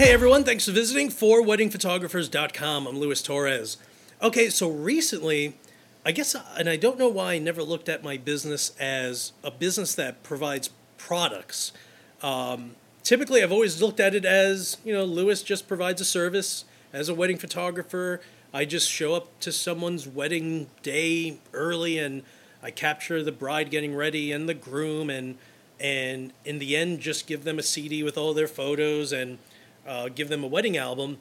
Hey everyone, thanks for visiting forweddingphotographers.com. I'm Luis Torres. Okay, so recently, I guess, and I don't know why I never looked at my business as a business that provides products. Um, typically, I've always looked at it as, you know, Luis just provides a service as a wedding photographer. I just show up to someone's wedding day early and I capture the bride getting ready and the groom and and in the end just give them a CD with all their photos and uh, give them a wedding album.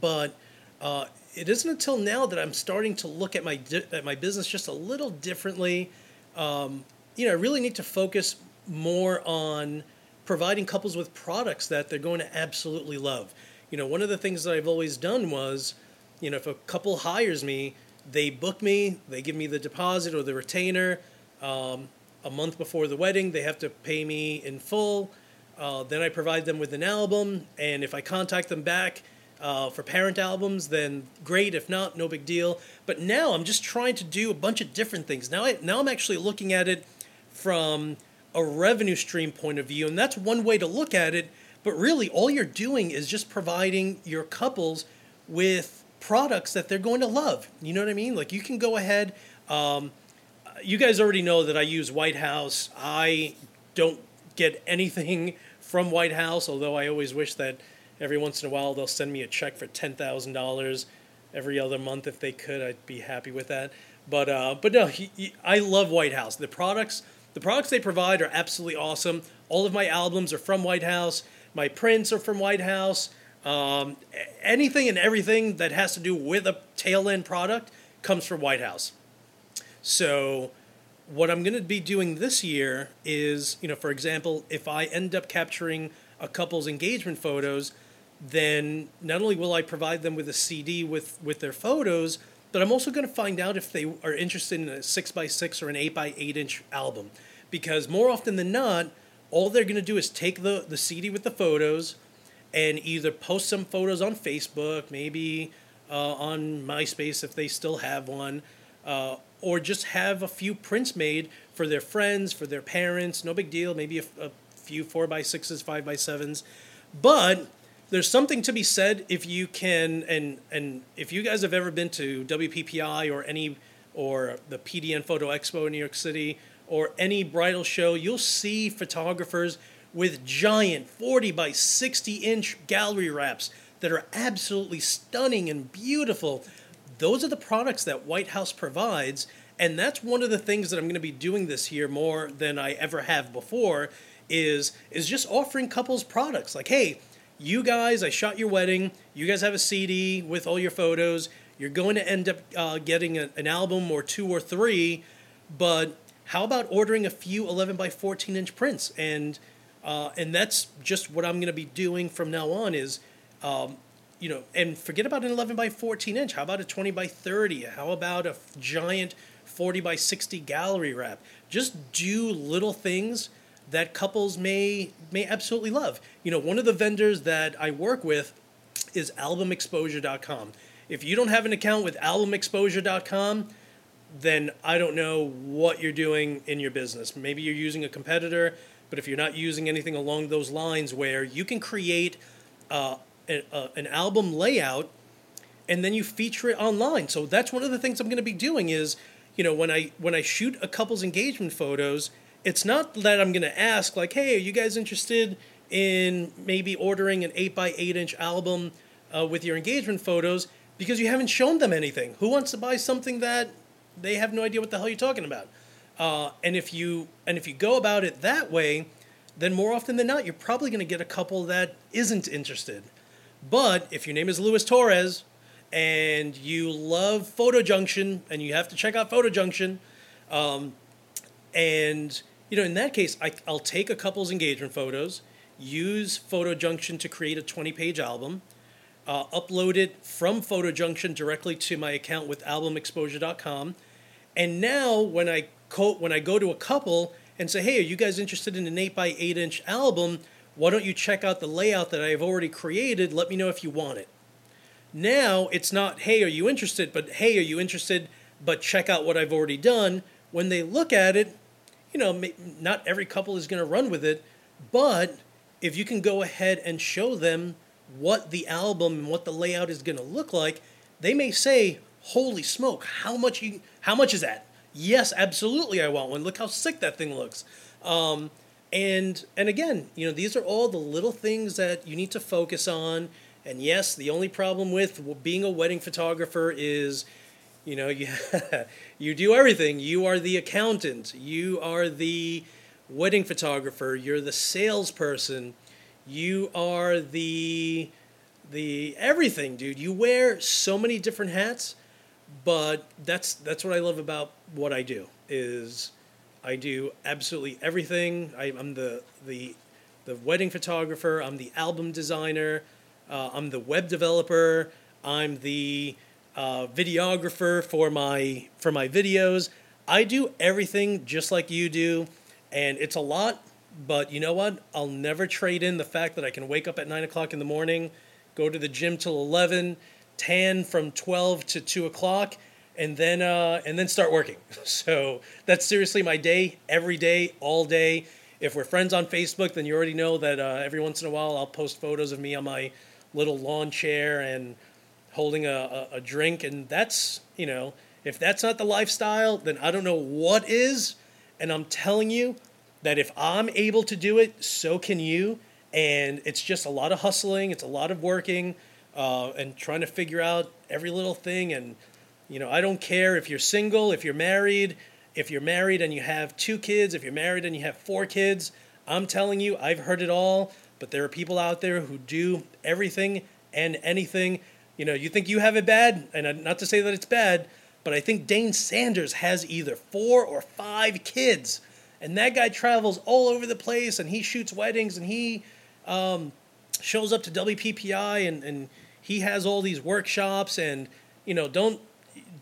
But uh, it isn't until now that I'm starting to look at my di- at my business just a little differently. Um, you know, I really need to focus more on providing couples with products that they're going to absolutely love. You know, one of the things that I've always done was, you know, if a couple hires me, they book me, they give me the deposit or the retainer. Um, a month before the wedding, they have to pay me in full. Uh, then I provide them with an album, and if I contact them back uh, for parent albums, then great. If not, no big deal. But now I'm just trying to do a bunch of different things. Now, I, now I'm actually looking at it from a revenue stream point of view, and that's one way to look at it. But really, all you're doing is just providing your couples with products that they're going to love. You know what I mean? Like you can go ahead. Um, you guys already know that I use White House. I don't get anything from White House, although I always wish that every once in a while they'll send me a check for ten thousand dollars every other month if they could. I'd be happy with that. But uh, but no, he, he, I love White House. The products the products they provide are absolutely awesome. All of my albums are from White House. My prints are from White House. Um, anything and everything that has to do with a tail end product comes from White House. So what I'm going to be doing this year is, you know, for example, if I end up capturing a couple's engagement photos, then not only will I provide them with a CD with, with their photos, but I'm also going to find out if they are interested in a 6x6 or an 8x8 inch album. Because more often than not, all they're going to do is take the, the CD with the photos and either post some photos on Facebook, maybe uh, on MySpace if they still have one, uh, or just have a few prints made for their friends, for their parents. No big deal. Maybe a, a few four by sixes, five by sevens, but there's something to be said if you can and and if you guys have ever been to WPPI or any or the PDN Photo Expo in New York City or any bridal show, you'll see photographers with giant 40 by 60 inch gallery wraps that are absolutely stunning and beautiful those are the products that White House provides. And that's one of the things that I'm going to be doing this year more than I ever have before is is just offering couples products like hey you guys i shot your wedding you guys have a cd with all your photos you're going to end up uh, getting a, an album or two or three but how about ordering a few 11 by 14 inch prints and uh, and that's just what i'm going to be doing from now on is um, you know, and forget about an 11 by 14 inch. How about a 20 by 30? How about a giant 40 by 60 gallery wrap? Just do little things that couples may may absolutely love. You know, one of the vendors that I work with is albumexposure.com. If you don't have an account with albumexposure.com, then I don't know what you're doing in your business. Maybe you're using a competitor, but if you're not using anything along those lines where you can create uh, a, a, an album layout and then you feature it online. So that's one of the things I'm going to be doing is, you know, when I when I shoot a couple's engagement photos, it's not that I'm going to ask like, "Hey, are you guys interested in maybe ordering an 8 by 8 inch album uh, with your engagement photos?" Because you haven't shown them anything. Who wants to buy something that they have no idea what the hell you're talking about? Uh, and if you and if you go about it that way, then more often than not, you're probably going to get a couple that isn't interested. But if your name is Luis Torres and you love Photo Junction and you have to check out Photo Junction, um, and you know in that case, I, I'll take a couple's engagement photos, use Photo Junction to create a 20-page album, uh, upload it from Photo Junction directly to my account with albumexposure.com, and now when I co- when I go to a couple and say, "Hey, are you guys interested in an 8 by 8 inch album?" Why don't you check out the layout that I've already created? Let me know if you want it. Now it's not, hey, are you interested? But hey, are you interested? But check out what I've already done. When they look at it, you know, not every couple is going to run with it, but if you can go ahead and show them what the album and what the layout is going to look like, they may say, "Holy smoke! How much you? How much is that?" Yes, absolutely, I want one. Look how sick that thing looks. Um, and and again, you know, these are all the little things that you need to focus on. And yes, the only problem with being a wedding photographer is, you know, you you do everything. You are the accountant. You are the wedding photographer. You're the salesperson. You are the the everything, dude. You wear so many different hats, but that's that's what I love about what I do is I do absolutely everything. I, am the the the wedding photographer. I'm the album designer. Uh, I'm the web developer. I'm the uh, videographer for my for my videos. I do everything just like you do, and it's a lot. But you know what? I'll never trade in the fact that I can wake up at nine o'clock in the morning, go to the gym till eleven, tan from twelve to two o'clock, and then uh, and then start working. So that's seriously my day every day, all day. If we're friends on Facebook, then you already know that uh, every once in a while I'll post photos of me on my little lawn chair and holding a, a, a drink, and that's you know if that's not the lifestyle, then I don't know what is. And I'm telling you that if I'm able to do it, so can you. And it's just a lot of hustling, it's a lot of working, uh, and trying to figure out every little thing and you know, I don't care if you're single, if you're married, if you're married and you have two kids, if you're married and you have four kids. I'm telling you, I've heard it all, but there are people out there who do everything and anything. You know, you think you have it bad, and not to say that it's bad, but I think Dane Sanders has either four or five kids. And that guy travels all over the place and he shoots weddings and he um, shows up to WPPI and, and he has all these workshops. And, you know, don't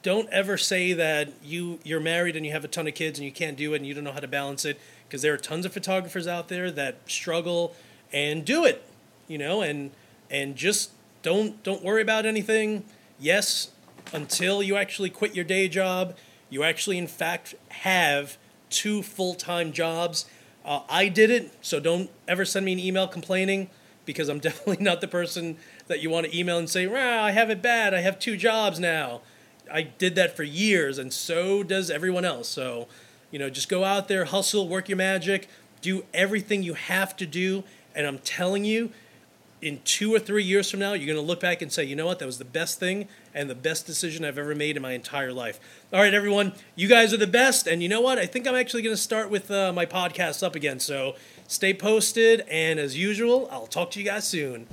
don't ever say that you you're married and you have a ton of kids and you can't do it and you don't know how to balance it because there are tons of photographers out there that struggle and do it you know and and just don't don't worry about anything. Yes until you actually quit your day job you actually in fact have two full-time jobs. Uh, i did it so don't ever send me an email complaining because i'm definitely not the person that you want to email and say "Wow, i have it bad i have two jobs now I did that for years, and so does everyone else. So, you know, just go out there, hustle, work your magic, do everything you have to do, and I'm telling you, in two or three years from now, you're going to look back and say, you know what, that was the best thing and the best decision I've ever made in my entire life. All right, everyone, you guys are the best. And you know what? I think I'm actually going to start with uh, my podcast up again. So stay posted. And as usual, I'll talk to you guys soon.